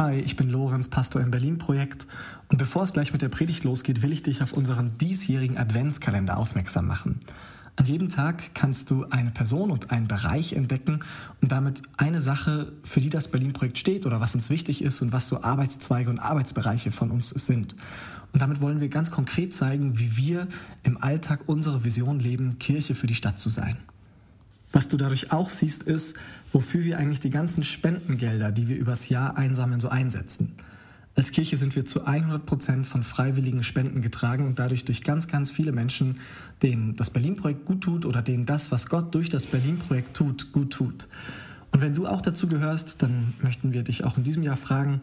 Hi, ich bin Lorenz, Pastor im Berlin-Projekt. Und bevor es gleich mit der Predigt losgeht, will ich dich auf unseren diesjährigen Adventskalender aufmerksam machen. An jedem Tag kannst du eine Person und einen Bereich entdecken und damit eine Sache, für die das Berlin-Projekt steht oder was uns wichtig ist und was so Arbeitszweige und Arbeitsbereiche von uns sind. Und damit wollen wir ganz konkret zeigen, wie wir im Alltag unsere Vision leben, Kirche für die Stadt zu sein. Was du dadurch auch siehst, ist, wofür wir eigentlich die ganzen Spendengelder, die wir übers Jahr einsammeln, so einsetzen. Als Kirche sind wir zu 100 Prozent von freiwilligen Spenden getragen und dadurch durch ganz, ganz viele Menschen, denen das Berlin-Projekt gut tut oder denen das, was Gott durch das Berlin-Projekt tut, gut tut. Und wenn du auch dazu gehörst, dann möchten wir dich auch in diesem Jahr fragen,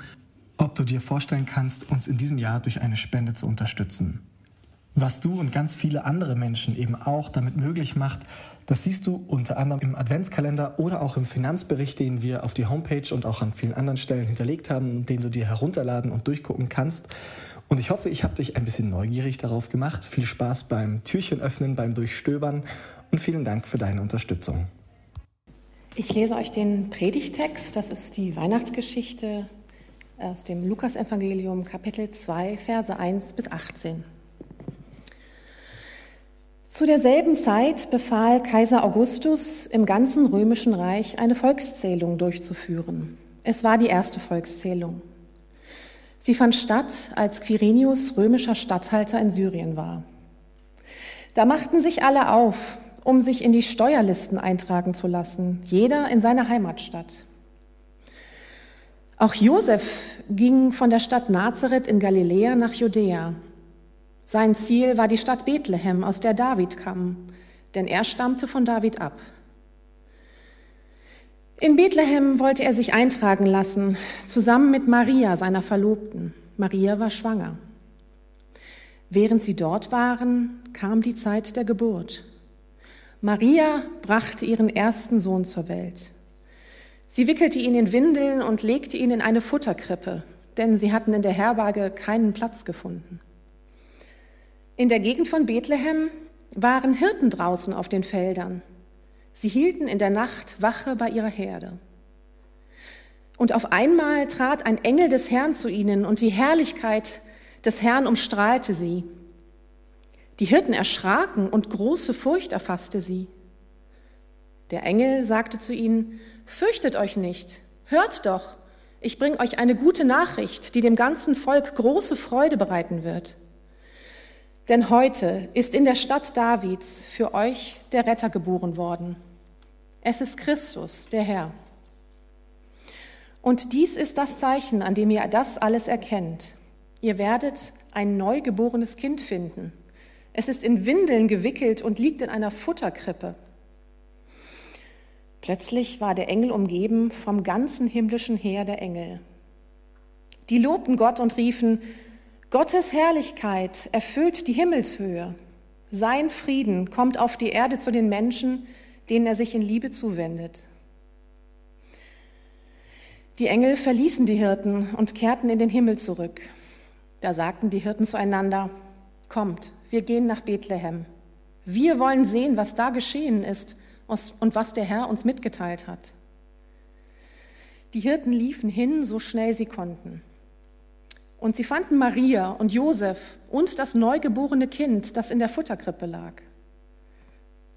ob du dir vorstellen kannst, uns in diesem Jahr durch eine Spende zu unterstützen. Was du und ganz viele andere Menschen eben auch damit möglich macht, das siehst du unter anderem im Adventskalender oder auch im Finanzbericht, den wir auf die Homepage und auch an vielen anderen Stellen hinterlegt haben, den du dir herunterladen und durchgucken kannst. Und ich hoffe, ich habe dich ein bisschen neugierig darauf gemacht. Viel Spaß beim Türchen öffnen, beim Durchstöbern und vielen Dank für deine Unterstützung. Ich lese euch den Predigtext, das ist die Weihnachtsgeschichte aus dem Lukasevangelium Kapitel 2, Verse 1 bis 18. Zu derselben Zeit befahl Kaiser Augustus im ganzen römischen Reich eine Volkszählung durchzuführen. Es war die erste Volkszählung. Sie fand statt, als Quirinius römischer Statthalter in Syrien war. Da machten sich alle auf, um sich in die Steuerlisten eintragen zu lassen, jeder in seiner Heimatstadt. Auch Josef ging von der Stadt Nazareth in Galiläa nach Judäa sein Ziel war die Stadt Bethlehem, aus der David kam, denn er stammte von David ab. In Bethlehem wollte er sich eintragen lassen, zusammen mit Maria, seiner Verlobten. Maria war schwanger. Während sie dort waren, kam die Zeit der Geburt. Maria brachte ihren ersten Sohn zur Welt. Sie wickelte ihn in Windeln und legte ihn in eine Futterkrippe, denn sie hatten in der Herberge keinen Platz gefunden. In der Gegend von Bethlehem waren Hirten draußen auf den Feldern. Sie hielten in der Nacht Wache bei ihrer Herde. Und auf einmal trat ein Engel des Herrn zu ihnen und die Herrlichkeit des Herrn umstrahlte sie. Die Hirten erschraken und große Furcht erfasste sie. Der Engel sagte zu ihnen, Fürchtet euch nicht, hört doch, ich bringe euch eine gute Nachricht, die dem ganzen Volk große Freude bereiten wird. Denn heute ist in der Stadt Davids für euch der Retter geboren worden. Es ist Christus, der Herr. Und dies ist das Zeichen, an dem ihr das alles erkennt. Ihr werdet ein neugeborenes Kind finden. Es ist in Windeln gewickelt und liegt in einer Futterkrippe. Plötzlich war der Engel umgeben vom ganzen himmlischen Heer der Engel. Die lobten Gott und riefen, Gottes Herrlichkeit erfüllt die Himmelshöhe. Sein Frieden kommt auf die Erde zu den Menschen, denen er sich in Liebe zuwendet. Die Engel verließen die Hirten und kehrten in den Himmel zurück. Da sagten die Hirten zueinander, Kommt, wir gehen nach Bethlehem. Wir wollen sehen, was da geschehen ist und was der Herr uns mitgeteilt hat. Die Hirten liefen hin, so schnell sie konnten. Und sie fanden Maria und Josef und das neugeborene Kind, das in der Futterkrippe lag.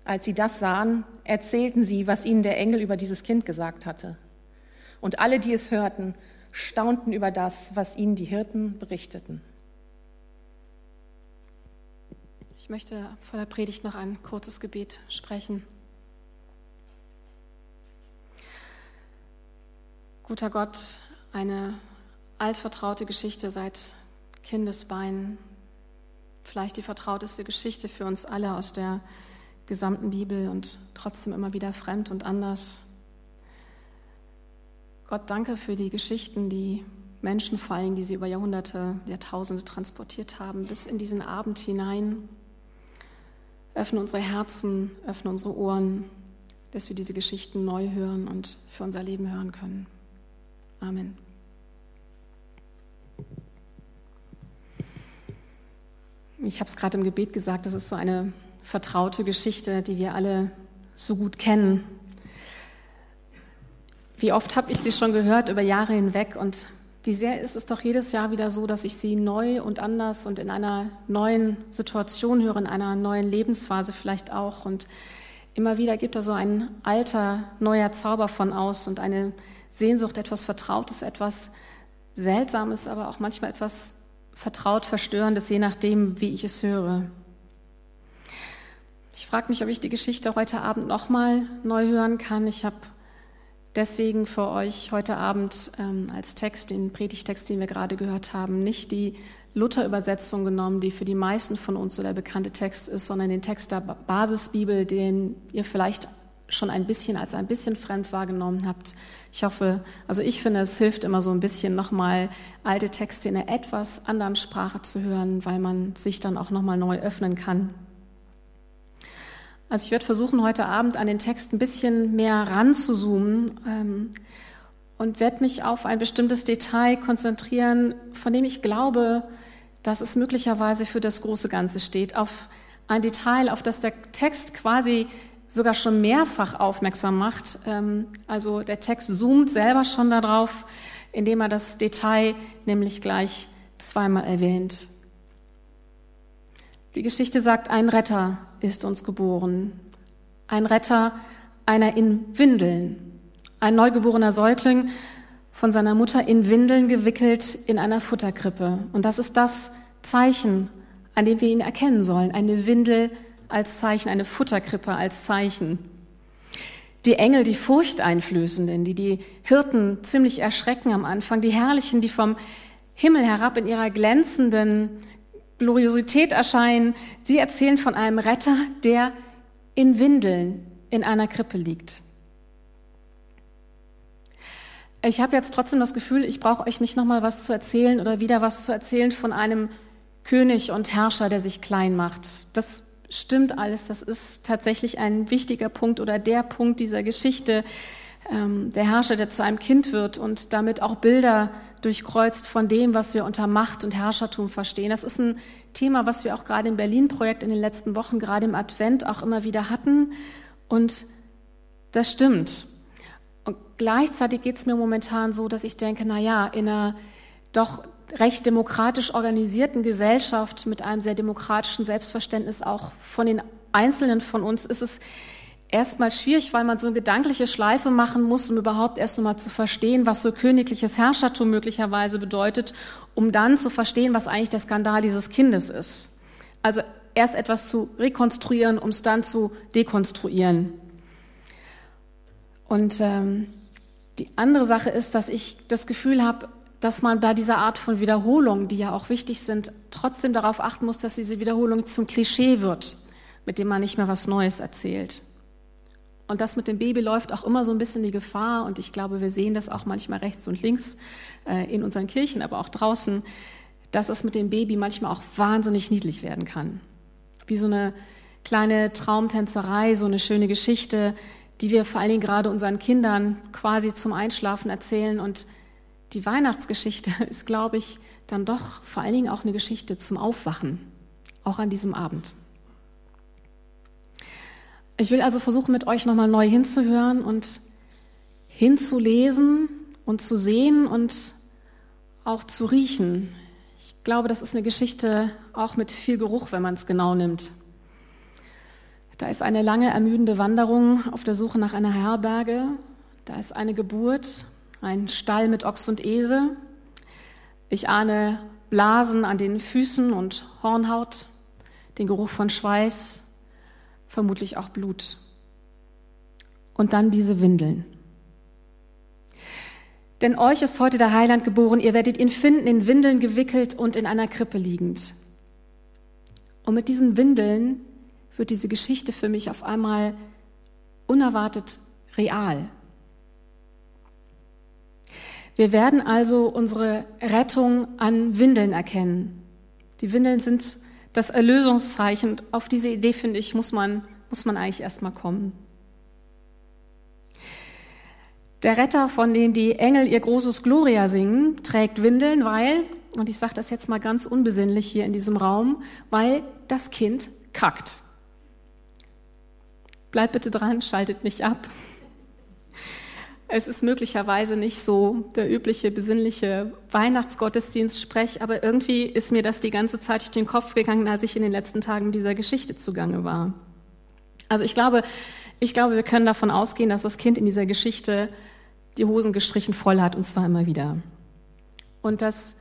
Als sie das sahen, erzählten sie, was ihnen der Engel über dieses Kind gesagt hatte. Und alle, die es hörten, staunten über das, was ihnen die Hirten berichteten. Ich möchte vor der Predigt noch ein kurzes Gebet sprechen. Guter Gott, eine altvertraute Geschichte seit Kindesbeinen, vielleicht die vertrauteste Geschichte für uns alle aus der gesamten Bibel und trotzdem immer wieder fremd und anders. Gott, danke für die Geschichten, die Menschen fallen, die sie über Jahrhunderte, Jahrtausende transportiert haben, bis in diesen Abend hinein. Öffne unsere Herzen, öffne unsere Ohren, dass wir diese Geschichten neu hören und für unser Leben hören können. Amen. Ich habe es gerade im Gebet gesagt, das ist so eine vertraute Geschichte, die wir alle so gut kennen. Wie oft habe ich sie schon gehört über Jahre hinweg und wie sehr ist es doch jedes Jahr wieder so, dass ich sie neu und anders und in einer neuen Situation höre, in einer neuen Lebensphase vielleicht auch. Und immer wieder gibt da so ein alter, neuer Zauber von aus und eine Sehnsucht, etwas Vertrautes, etwas Seltsames, aber auch manchmal etwas vertraut Verstörendes, je nachdem, wie ich es höre. Ich frage mich, ob ich die Geschichte heute Abend nochmal neu hören kann. Ich habe deswegen für euch heute Abend ähm, als Text, den Predigtext, den wir gerade gehört haben, nicht die Luther-Übersetzung genommen, die für die meisten von uns so der bekannte Text ist, sondern den Text der Basisbibel, den ihr vielleicht schon ein bisschen als ein bisschen fremd wahrgenommen habt. Ich hoffe, also ich finde, es hilft immer so ein bisschen nochmal alte Texte in einer etwas anderen Sprache zu hören, weil man sich dann auch nochmal neu öffnen kann. Also ich werde versuchen, heute Abend an den Text ein bisschen mehr ranzuzoomen ähm, und werde mich auf ein bestimmtes Detail konzentrieren, von dem ich glaube, dass es möglicherweise für das große Ganze steht. Auf ein Detail, auf das der Text quasi sogar schon mehrfach aufmerksam macht. Ähm, also der Text zoomt selber schon darauf, indem er das Detail nämlich gleich zweimal erwähnt. Die Geschichte sagt, ein Retter ist uns geboren. Ein Retter, einer in Windeln. Ein neugeborener Säugling, von seiner Mutter in Windeln gewickelt in einer Futterkrippe. Und das ist das Zeichen, an dem wir ihn erkennen sollen. Eine Windel als Zeichen, eine Futterkrippe als Zeichen. Die Engel, die furchteinflößenden, die die Hirten ziemlich erschrecken am Anfang, die Herrlichen, die vom Himmel herab in ihrer glänzenden Gloriosität erscheinen. Sie erzählen von einem Retter, der in Windeln in einer Krippe liegt. Ich habe jetzt trotzdem das Gefühl, ich brauche euch nicht nochmal was zu erzählen oder wieder was zu erzählen von einem König und Herrscher, der sich klein macht. Das stimmt alles. Das ist tatsächlich ein wichtiger Punkt oder der Punkt dieser Geschichte. Ähm, der Herrscher, der zu einem Kind wird und damit auch Bilder durchkreuzt von dem, was wir unter Macht und Herrschertum verstehen. Das ist ein Thema, was wir auch gerade im Berlin-Projekt in den letzten Wochen, gerade im Advent auch immer wieder hatten. Und das stimmt. Und gleichzeitig geht es mir momentan so, dass ich denke, na ja, in einer doch recht demokratisch organisierten Gesellschaft mit einem sehr demokratischen Selbstverständnis auch von den Einzelnen von uns ist es erstmal schwierig, weil man so eine gedankliche Schleife machen muss, um überhaupt erst einmal zu verstehen, was so königliches Herrschertum möglicherweise bedeutet, um dann zu verstehen, was eigentlich der Skandal dieses Kindes ist. Also erst etwas zu rekonstruieren, um es dann zu dekonstruieren. Und ähm, die andere Sache ist, dass ich das Gefühl habe, dass man bei dieser Art von Wiederholung, die ja auch wichtig sind, trotzdem darauf achten muss, dass diese Wiederholung zum Klischee wird, mit dem man nicht mehr was Neues erzählt. Und das mit dem Baby läuft auch immer so ein bisschen die Gefahr. Und ich glaube, wir sehen das auch manchmal rechts und links äh, in unseren Kirchen, aber auch draußen, dass es mit dem Baby manchmal auch wahnsinnig niedlich werden kann. Wie so eine kleine Traumtänzerei, so eine schöne Geschichte, die wir vor allen Dingen gerade unseren Kindern quasi zum Einschlafen erzählen. Und die Weihnachtsgeschichte ist, glaube ich, dann doch vor allen Dingen auch eine Geschichte zum Aufwachen, auch an diesem Abend. Ich will also versuchen, mit euch nochmal neu hinzuhören und hinzulesen und zu sehen und auch zu riechen. Ich glaube, das ist eine Geschichte auch mit viel Geruch, wenn man es genau nimmt. Da ist eine lange, ermüdende Wanderung auf der Suche nach einer Herberge. Da ist eine Geburt, ein Stall mit Ochs und Esel. Ich ahne Blasen an den Füßen und Hornhaut, den Geruch von Schweiß, vermutlich auch Blut. Und dann diese Windeln. Denn euch ist heute der Heiland geboren, ihr werdet ihn finden, in Windeln gewickelt und in einer Krippe liegend. Und mit diesen Windeln wird diese Geschichte für mich auf einmal unerwartet real. Wir werden also unsere Rettung an Windeln erkennen. Die Windeln sind das Erlösungszeichen. Auf diese Idee, finde ich, muss man, muss man eigentlich erstmal kommen. Der Retter, von dem die Engel ihr großes Gloria singen, trägt Windeln, weil, und ich sage das jetzt mal ganz unbesinnlich hier in diesem Raum, weil das Kind kackt. Bleibt bitte dran, schaltet nicht ab. Es ist möglicherweise nicht so der übliche besinnliche Weihnachtsgottesdienst-Sprech, aber irgendwie ist mir das die ganze Zeit durch den Kopf gegangen, als ich in den letzten Tagen dieser Geschichte zugange war. Also ich glaube, ich glaube, wir können davon ausgehen, dass das Kind in dieser Geschichte die Hosen gestrichen voll hat und zwar immer wieder. Und dass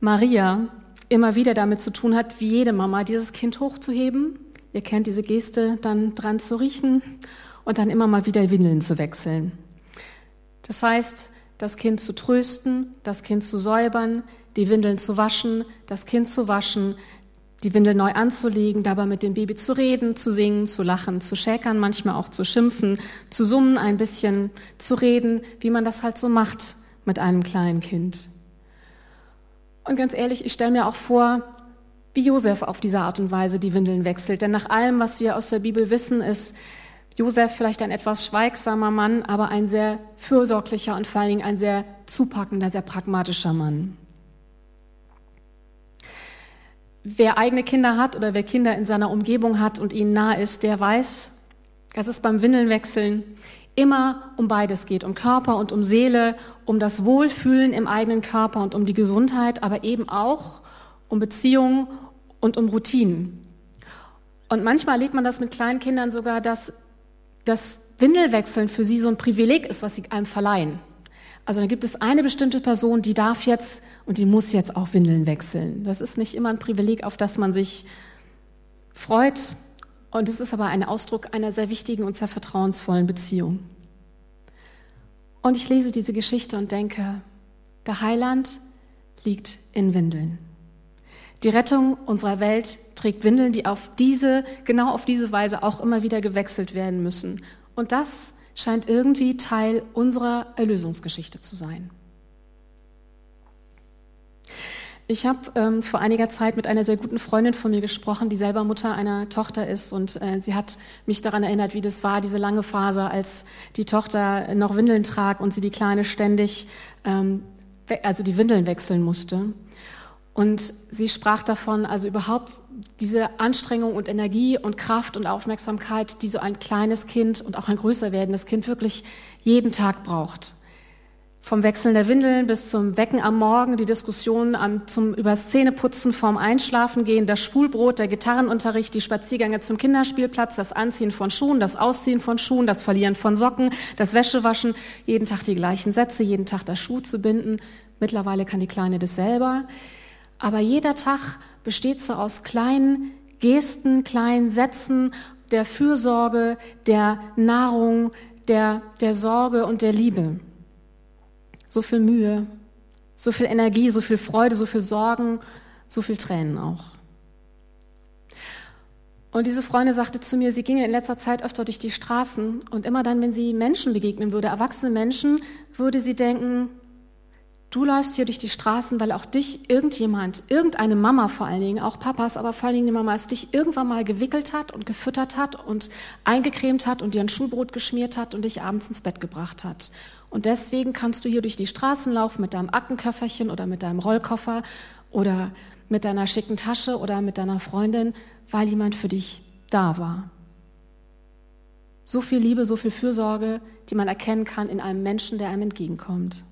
Maria immer wieder damit zu tun hat, wie jede Mama, dieses Kind hochzuheben. Ihr kennt diese Geste, dann dran zu riechen und dann immer mal wieder Windeln zu wechseln. Das heißt, das Kind zu trösten, das Kind zu säubern, die Windeln zu waschen, das Kind zu waschen, die Windel neu anzulegen, dabei mit dem Baby zu reden, zu singen, zu lachen, zu schäkern, manchmal auch zu schimpfen, zu summen, ein bisschen zu reden, wie man das halt so macht mit einem kleinen Kind. Und ganz ehrlich, ich stelle mir auch vor, wie Josef auf diese Art und Weise die Windeln wechselt. Denn nach allem, was wir aus der Bibel wissen, ist Josef vielleicht ein etwas schweigsamer Mann, aber ein sehr fürsorglicher und vor allen Dingen ein sehr zupackender, sehr pragmatischer Mann. Wer eigene Kinder hat oder wer Kinder in seiner Umgebung hat und ihnen nah ist, der weiß, dass es beim Windelnwechseln immer um beides geht, um Körper und um Seele, um das Wohlfühlen im eigenen Körper und um die Gesundheit, aber eben auch um Beziehungen und um Routinen. Und manchmal erlebt man das mit kleinen Kindern sogar, dass das Windelwechseln für sie so ein Privileg ist, was sie einem verleihen. Also da gibt es eine bestimmte Person, die darf jetzt und die muss jetzt auch Windeln wechseln. Das ist nicht immer ein Privileg, auf das man sich freut. Und es ist aber ein Ausdruck einer sehr wichtigen und sehr vertrauensvollen Beziehung. Und ich lese diese Geschichte und denke, der Heiland liegt in Windeln. Die Rettung unserer Welt trägt Windeln, die auf diese, genau auf diese Weise auch immer wieder gewechselt werden müssen. Und das scheint irgendwie Teil unserer Erlösungsgeschichte zu sein. Ich habe ähm, vor einiger Zeit mit einer sehr guten Freundin von mir gesprochen, die selber Mutter einer Tochter ist. Und äh, sie hat mich daran erinnert, wie das war, diese lange Phase, als die Tochter noch Windeln trag und sie die Kleine ständig, ähm, also die Windeln wechseln musste. Und sie sprach davon, also überhaupt diese Anstrengung und Energie und Kraft und Aufmerksamkeit, die so ein kleines Kind und auch ein größer werdendes Kind wirklich jeden Tag braucht. Vom Wechseln der Windeln bis zum Wecken am Morgen, die Diskussion am, zum übers Zähneputzen vorm Einschlafen gehen, das Spulbrot, der Gitarrenunterricht, die Spaziergänge zum Kinderspielplatz, das Anziehen von Schuhen, das Ausziehen von Schuhen, das Verlieren von Socken, das Wäschewaschen, jeden Tag die gleichen Sätze, jeden Tag das Schuh zu binden. Mittlerweile kann die Kleine das selber. Aber jeder Tag besteht so aus kleinen Gesten, kleinen Sätzen der Fürsorge, der Nahrung, der, der Sorge und der Liebe. So viel Mühe, so viel Energie, so viel Freude, so viel Sorgen, so viel Tränen auch. Und diese Freundin sagte zu mir, sie ginge in letzter Zeit öfter durch die Straßen und immer dann, wenn sie Menschen begegnen würde, erwachsene Menschen, würde sie denken, Du läufst hier durch die Straßen, weil auch dich irgendjemand, irgendeine Mama vor allen Dingen, auch Papas, aber vor allen Dingen die Mama, es dich irgendwann mal gewickelt hat und gefüttert hat und eingecremt hat und dir ein Schulbrot geschmiert hat und dich abends ins Bett gebracht hat. Und deswegen kannst du hier durch die Straßen laufen mit deinem Aktenköfferchen oder mit deinem Rollkoffer oder mit deiner schicken Tasche oder mit deiner Freundin, weil jemand für dich da war. So viel Liebe, so viel Fürsorge, die man erkennen kann in einem Menschen, der einem entgegenkommt.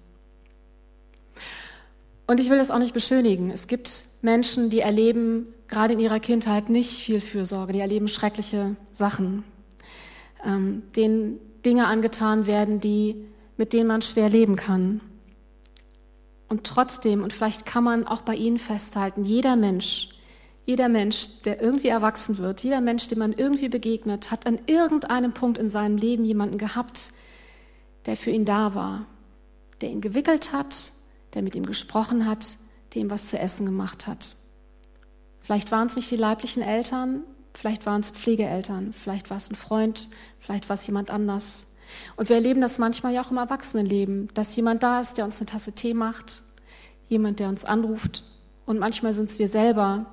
Und ich will das auch nicht beschönigen. Es gibt Menschen, die erleben gerade in ihrer Kindheit nicht viel Fürsorge, die erleben schreckliche Sachen, ähm, denen Dinge angetan werden, die, mit denen man schwer leben kann. Und trotzdem, und vielleicht kann man auch bei ihnen festhalten, jeder Mensch, jeder Mensch, der irgendwie erwachsen wird, jeder Mensch, dem man irgendwie begegnet, hat an irgendeinem Punkt in seinem Leben jemanden gehabt, der für ihn da war, der ihn gewickelt hat, der mit ihm gesprochen hat, der ihm was zu essen gemacht hat. Vielleicht waren es nicht die leiblichen Eltern, vielleicht waren es Pflegeeltern, vielleicht war es ein Freund, vielleicht war es jemand anders. Und wir erleben das manchmal ja auch im Erwachsenenleben, dass jemand da ist, der uns eine Tasse Tee macht, jemand, der uns anruft. Und manchmal sind es wir selber,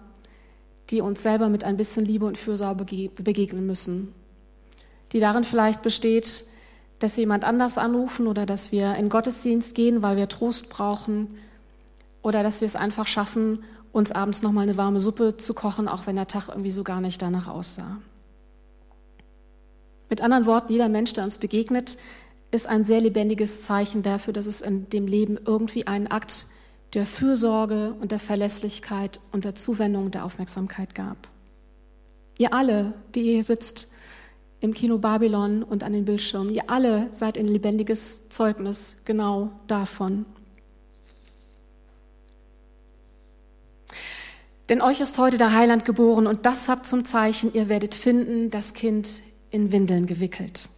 die uns selber mit ein bisschen Liebe und Fürsorge begegnen müssen. Die darin vielleicht besteht, dass sie jemand anders anrufen oder dass wir in Gottesdienst gehen, weil wir Trost brauchen oder dass wir es einfach schaffen, uns abends noch mal eine warme Suppe zu kochen, auch wenn der Tag irgendwie so gar nicht danach aussah. Mit anderen Worten, jeder Mensch, der uns begegnet, ist ein sehr lebendiges Zeichen dafür, dass es in dem Leben irgendwie einen Akt der Fürsorge und der Verlässlichkeit und der Zuwendung der Aufmerksamkeit gab. Ihr alle, die hier sitzt im Kino Babylon und an den Bildschirmen, ihr alle seid ein lebendiges Zeugnis genau davon. Denn euch ist heute der Heiland geboren und das habt zum Zeichen, ihr werdet finden, das Kind in Windeln gewickelt.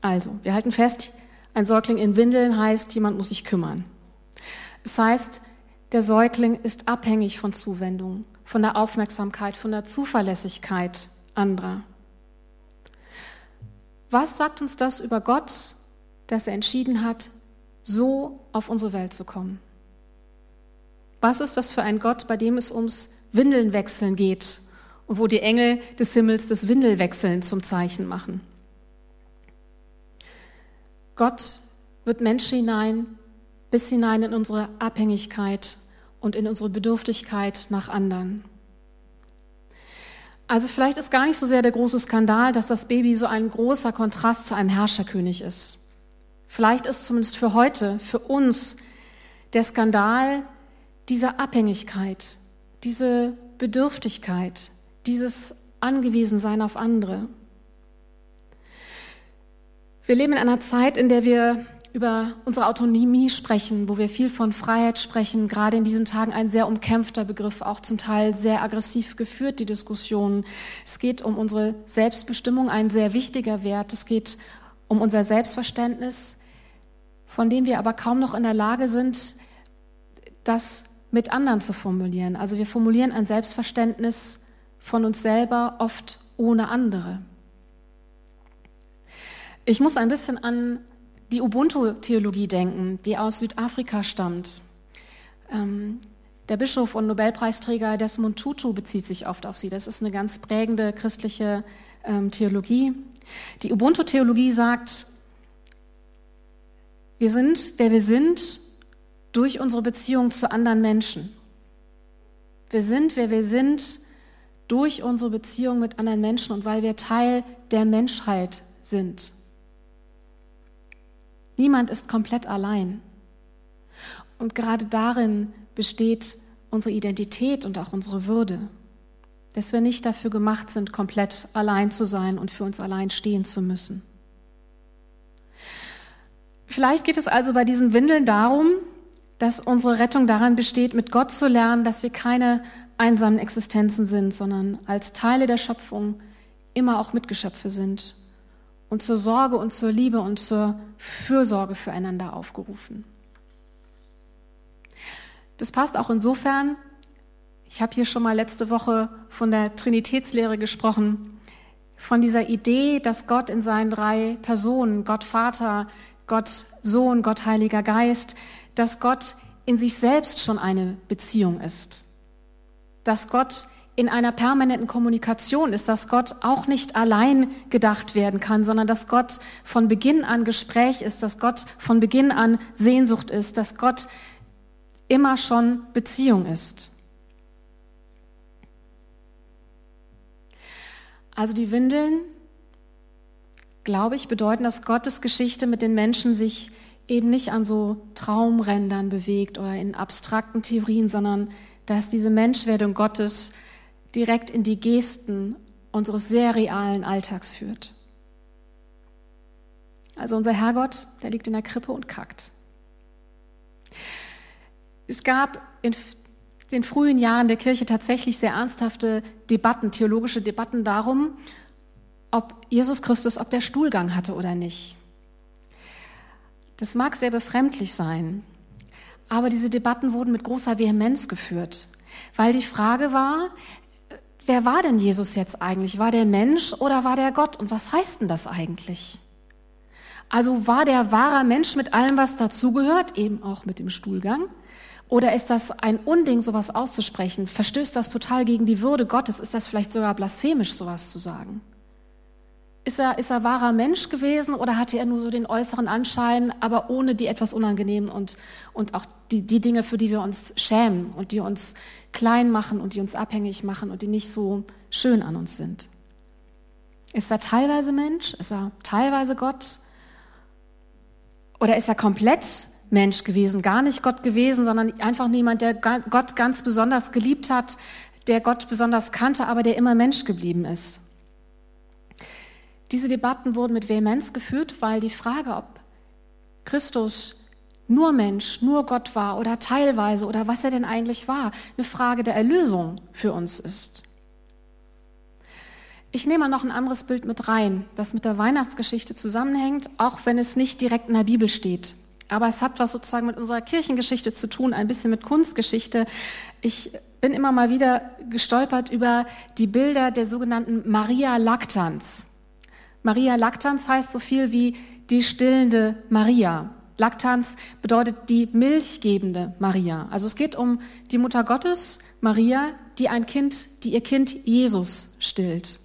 Also, wir halten fest, ein Säugling in Windeln heißt, jemand muss sich kümmern. Es heißt, der Säugling ist abhängig von Zuwendung, von der Aufmerksamkeit, von der Zuverlässigkeit anderer. Was sagt uns das über Gott, dass er entschieden hat, so auf unsere Welt zu kommen? Was ist das für ein Gott, bei dem es ums Windelnwechseln geht und wo die Engel des Himmels das Windelwechseln zum Zeichen machen? Gott wird Menschen hinein, bis hinein in unsere Abhängigkeit und in unsere Bedürftigkeit nach anderen. Also vielleicht ist gar nicht so sehr der große Skandal, dass das Baby so ein großer Kontrast zu einem Herrscherkönig ist. Vielleicht ist zumindest für heute, für uns, der Skandal diese Abhängigkeit, diese Bedürftigkeit, dieses Angewiesensein auf andere. Wir leben in einer Zeit, in der wir über unsere Autonomie sprechen, wo wir viel von Freiheit sprechen, gerade in diesen Tagen ein sehr umkämpfter Begriff, auch zum Teil sehr aggressiv geführt, die Diskussion. Es geht um unsere Selbstbestimmung, ein sehr wichtiger Wert. Es geht um unser Selbstverständnis, von dem wir aber kaum noch in der Lage sind, das mit anderen zu formulieren. Also wir formulieren ein Selbstverständnis von uns selber oft ohne andere. Ich muss ein bisschen an die Ubuntu-Theologie denken, die aus Südafrika stammt. Ähm, der Bischof und Nobelpreisträger Desmond Tutu bezieht sich oft auf sie. Das ist eine ganz prägende christliche ähm, Theologie. Die Ubuntu-Theologie sagt, wir sind, wer wir sind, durch unsere Beziehung zu anderen Menschen. Wir sind, wer wir sind, durch unsere Beziehung mit anderen Menschen und weil wir Teil der Menschheit sind. Niemand ist komplett allein. Und gerade darin besteht unsere Identität und auch unsere Würde, dass wir nicht dafür gemacht sind, komplett allein zu sein und für uns allein stehen zu müssen. Vielleicht geht es also bei diesen Windeln darum, dass unsere Rettung daran besteht, mit Gott zu lernen, dass wir keine einsamen Existenzen sind, sondern als Teile der Schöpfung immer auch Mitgeschöpfe sind und zur Sorge und zur Liebe und zur Fürsorge füreinander aufgerufen. Das passt auch insofern, ich habe hier schon mal letzte Woche von der Trinitätslehre gesprochen, von dieser Idee, dass Gott in seinen drei Personen, Gott Vater, Gott Sohn, Gott Heiliger Geist, dass Gott in sich selbst schon eine Beziehung ist. Dass Gott in einer permanenten Kommunikation ist, dass Gott auch nicht allein gedacht werden kann, sondern dass Gott von Beginn an Gespräch ist, dass Gott von Beginn an Sehnsucht ist, dass Gott immer schon Beziehung ist. Also die Windeln, glaube ich, bedeuten, dass Gottes Geschichte mit den Menschen sich eben nicht an so Traumrändern bewegt oder in abstrakten Theorien, sondern dass diese Menschwerdung Gottes direkt in die Gesten unseres sehr realen Alltags führt. Also unser Herrgott, der liegt in der Krippe und kackt. Es gab in den frühen Jahren der Kirche tatsächlich sehr ernsthafte Debatten, theologische Debatten darum, ob Jesus Christus, ob der Stuhlgang hatte oder nicht. Das mag sehr befremdlich sein, aber diese Debatten wurden mit großer Vehemenz geführt, weil die Frage war, wer war denn Jesus jetzt eigentlich? War der Mensch oder war der Gott? Und was heißt denn das eigentlich? Also war der wahrer Mensch mit allem, was dazugehört, eben auch mit dem Stuhlgang? Oder ist das ein Unding, sowas auszusprechen? Verstößt das total gegen die Würde Gottes? Ist das vielleicht sogar blasphemisch, sowas zu sagen? Ist er, ist er wahrer Mensch gewesen oder hatte er nur so den äußeren Anschein, aber ohne die etwas unangenehmen und, und auch die, die Dinge, für die wir uns schämen und die uns klein machen und die uns abhängig machen und die nicht so schön an uns sind? Ist er teilweise Mensch? Ist er teilweise Gott? Oder ist er komplett Mensch gewesen, gar nicht Gott gewesen, sondern einfach niemand, der Gott ganz besonders geliebt hat, der Gott besonders kannte, aber der immer Mensch geblieben ist? Diese Debatten wurden mit Vehemenz geführt, weil die Frage, ob Christus nur Mensch, nur Gott war oder teilweise oder was er denn eigentlich war, eine Frage der Erlösung für uns ist. Ich nehme noch ein anderes Bild mit rein, das mit der Weihnachtsgeschichte zusammenhängt, auch wenn es nicht direkt in der Bibel steht. Aber es hat was sozusagen mit unserer Kirchengeschichte zu tun, ein bisschen mit Kunstgeschichte. Ich bin immer mal wieder gestolpert über die Bilder der sogenannten Maria Lactans. Maria Lactans heißt so viel wie die stillende Maria. Laktans bedeutet die milchgebende Maria. Also es geht um die Mutter Gottes, Maria, die ein Kind, die ihr Kind Jesus stillt.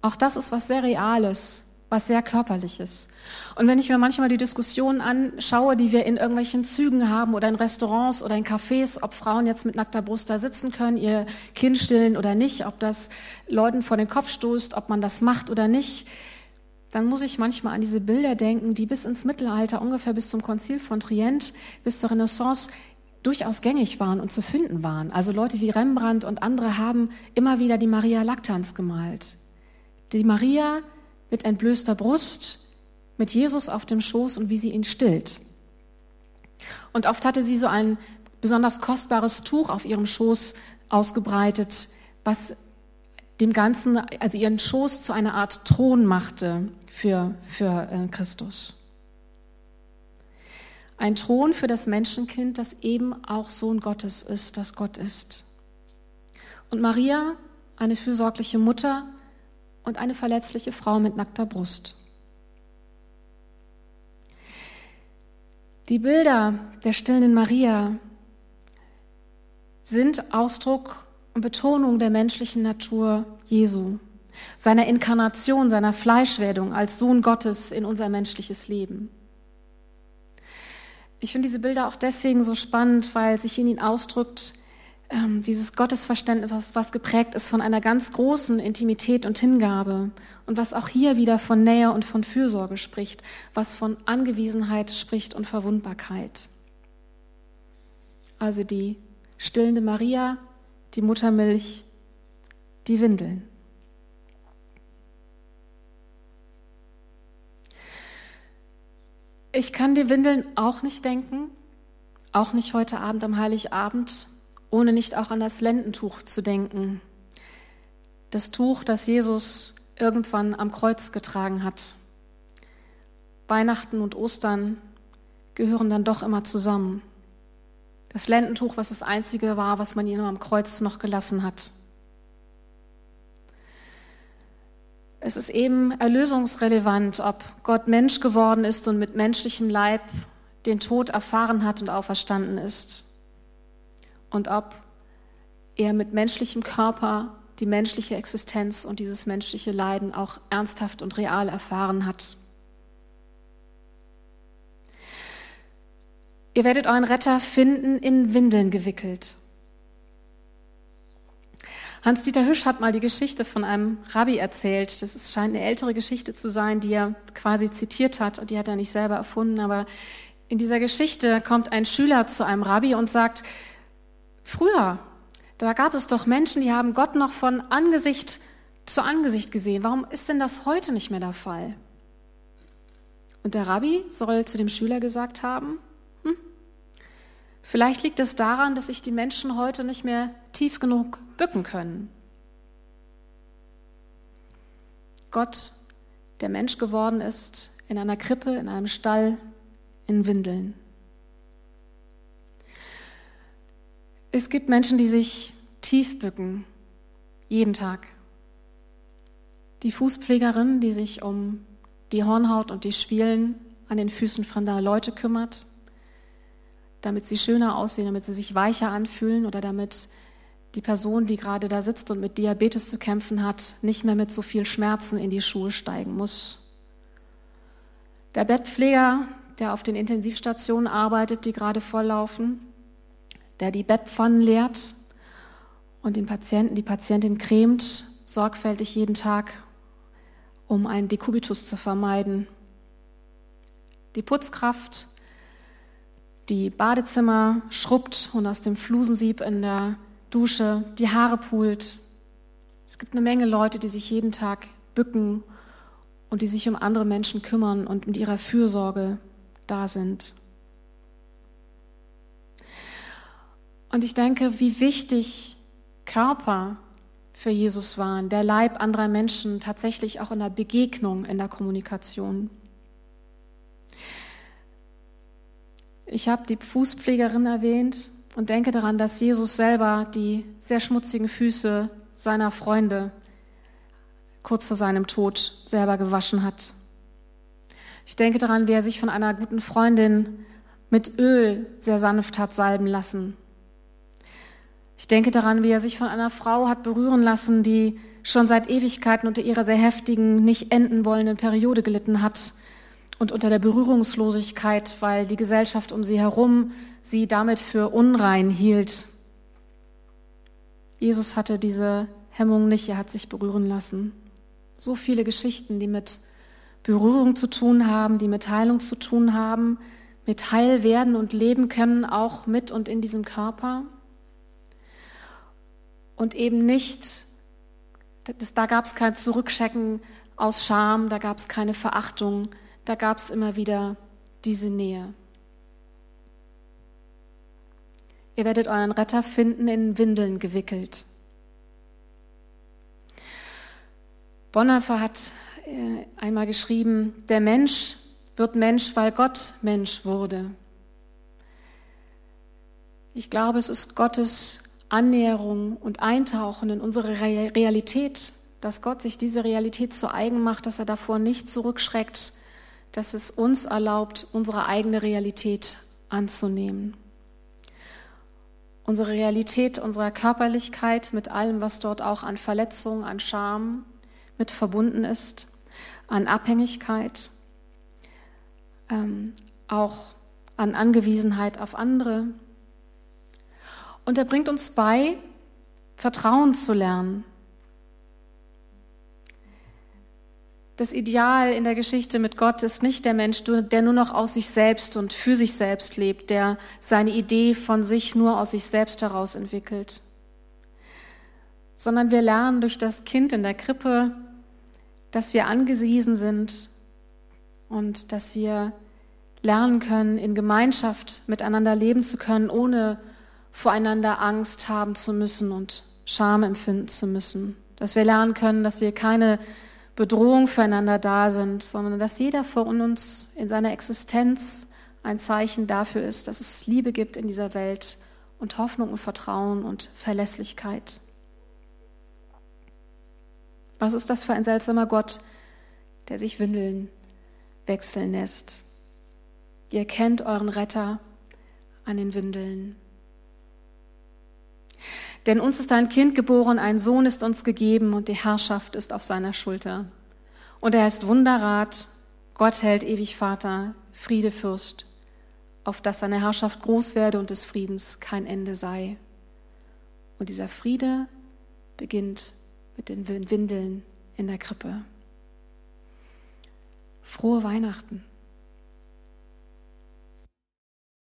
Auch das ist was sehr Reales, was sehr Körperliches. Und wenn ich mir manchmal die Diskussionen anschaue, die wir in irgendwelchen Zügen haben oder in Restaurants oder in Cafés, ob Frauen jetzt mit nackter Brust da sitzen können, ihr Kind stillen oder nicht, ob das Leuten vor den Kopf stoßt, ob man das macht oder nicht, dann muss ich manchmal an diese Bilder denken, die bis ins Mittelalter, ungefähr bis zum Konzil von Trient, bis zur Renaissance durchaus gängig waren und zu finden waren. Also Leute wie Rembrandt und andere haben immer wieder die Maria Lactans gemalt. Die Maria mit entblößter Brust, mit Jesus auf dem Schoß und wie sie ihn stillt. Und oft hatte sie so ein besonders kostbares Tuch auf ihrem Schoß ausgebreitet, was dem Ganzen, also ihren Schoß zu einer Art Thron machte für, für äh, Christus. Ein Thron für das Menschenkind, das eben auch Sohn Gottes ist, das Gott ist. Und Maria, eine fürsorgliche Mutter und eine verletzliche Frau mit nackter Brust. Die Bilder der stillenden Maria sind Ausdruck und Betonung der menschlichen Natur Jesu, seiner Inkarnation, seiner Fleischwerdung als Sohn Gottes in unser menschliches Leben. Ich finde diese Bilder auch deswegen so spannend, weil sich in ihnen ausdrückt, ähm, dieses Gottesverständnis, was, was geprägt ist von einer ganz großen Intimität und Hingabe und was auch hier wieder von Nähe und von Fürsorge spricht, was von Angewiesenheit spricht und Verwundbarkeit. Also die stillende Maria die Muttermilch, die Windeln. Ich kann die Windeln auch nicht denken, auch nicht heute Abend am Heiligabend, ohne nicht auch an das Lendentuch zu denken. Das Tuch, das Jesus irgendwann am Kreuz getragen hat. Weihnachten und Ostern gehören dann doch immer zusammen. Das Lendentuch, was das einzige war, was man ihm am Kreuz noch gelassen hat. Es ist eben erlösungsrelevant, ob Gott Mensch geworden ist und mit menschlichem Leib den Tod erfahren hat und auferstanden ist. Und ob er mit menschlichem Körper die menschliche Existenz und dieses menschliche Leiden auch ernsthaft und real erfahren hat. Ihr werdet euren Retter finden, in Windeln gewickelt. Hans-Dieter Hüsch hat mal die Geschichte von einem Rabbi erzählt. Das ist, scheint eine ältere Geschichte zu sein, die er quasi zitiert hat. Die hat er nicht selber erfunden. Aber in dieser Geschichte kommt ein Schüler zu einem Rabbi und sagt, früher, da gab es doch Menschen, die haben Gott noch von Angesicht zu Angesicht gesehen. Warum ist denn das heute nicht mehr der Fall? Und der Rabbi soll zu dem Schüler gesagt haben, Vielleicht liegt es daran, dass sich die Menschen heute nicht mehr tief genug bücken können. Gott, der Mensch geworden ist, in einer Krippe, in einem Stall, in Windeln. Es gibt Menschen, die sich tief bücken, jeden Tag. Die Fußpflegerin, die sich um die Hornhaut und die Schwielen an den Füßen fremder Leute kümmert damit sie schöner aussehen, damit sie sich weicher anfühlen oder damit die Person, die gerade da sitzt und mit Diabetes zu kämpfen hat, nicht mehr mit so viel Schmerzen in die Schuhe steigen muss. Der Bettpfleger, der auf den Intensivstationen arbeitet, die gerade volllaufen, der die Bettpfannen leert und den Patienten, die Patientin cremt, sorgfältig jeden Tag, um einen Dekubitus zu vermeiden. Die Putzkraft, die Badezimmer schrubbt und aus dem Flusensieb in der Dusche die Haare pult. Es gibt eine Menge Leute, die sich jeden Tag bücken und die sich um andere Menschen kümmern und mit ihrer Fürsorge da sind. Und ich denke, wie wichtig Körper für Jesus waren, der Leib anderer Menschen tatsächlich auch in der Begegnung, in der Kommunikation. Ich habe die Fußpflegerin erwähnt und denke daran, dass Jesus selber die sehr schmutzigen Füße seiner Freunde kurz vor seinem Tod selber gewaschen hat. Ich denke daran, wie er sich von einer guten Freundin mit Öl sehr sanft hat salben lassen. Ich denke daran, wie er sich von einer Frau hat berühren lassen, die schon seit Ewigkeiten unter ihrer sehr heftigen, nicht enden wollenden Periode gelitten hat und unter der Berührungslosigkeit, weil die Gesellschaft um sie herum sie damit für unrein hielt. Jesus hatte diese Hemmung nicht, er hat sich berühren lassen. So viele Geschichten, die mit Berührung zu tun haben, die mit Heilung zu tun haben, mit Heil werden und leben können, auch mit und in diesem Körper. Und eben nicht, das, da gab es kein Zurückchecken aus Scham, da gab es keine Verachtung, da gab es immer wieder diese Nähe. Ihr werdet euren Retter finden in Windeln gewickelt. Bonhoeffer hat äh, einmal geschrieben, der Mensch wird Mensch, weil Gott Mensch wurde. Ich glaube, es ist Gottes Annäherung und Eintauchen in unsere Realität, dass Gott sich diese Realität zu eigen macht, dass er davor nicht zurückschreckt, dass es uns erlaubt, unsere eigene Realität anzunehmen. Unsere Realität unserer Körperlichkeit mit allem, was dort auch an Verletzungen, an Scham, mit verbunden ist, an Abhängigkeit, ähm, auch an Angewiesenheit auf andere. Und er bringt uns bei, Vertrauen zu lernen. Das Ideal in der Geschichte mit Gott ist nicht der Mensch, der nur noch aus sich selbst und für sich selbst lebt, der seine Idee von sich nur aus sich selbst heraus entwickelt sondern wir lernen durch das Kind in der Krippe, dass wir angewiesen sind und dass wir lernen können, in Gemeinschaft miteinander leben zu können, ohne voreinander Angst haben zu müssen und Scham empfinden zu müssen. Dass wir lernen können, dass wir keine Bedrohung füreinander da sind, sondern dass jeder von uns in seiner Existenz ein Zeichen dafür ist, dass es Liebe gibt in dieser Welt und Hoffnung und Vertrauen und Verlässlichkeit. Was ist das für ein seltsamer Gott, der sich Windeln wechseln lässt? Ihr kennt euren Retter an den Windeln. Denn uns ist ein Kind geboren, ein Sohn ist uns gegeben und die Herrschaft ist auf seiner Schulter. Und er ist Wunderrat, Gott hält ewig Vater, Friedefürst, auf dass seine Herrschaft groß werde und des Friedens kein Ende sei. Und dieser Friede beginnt mit den Windeln in der Krippe. Frohe Weihnachten.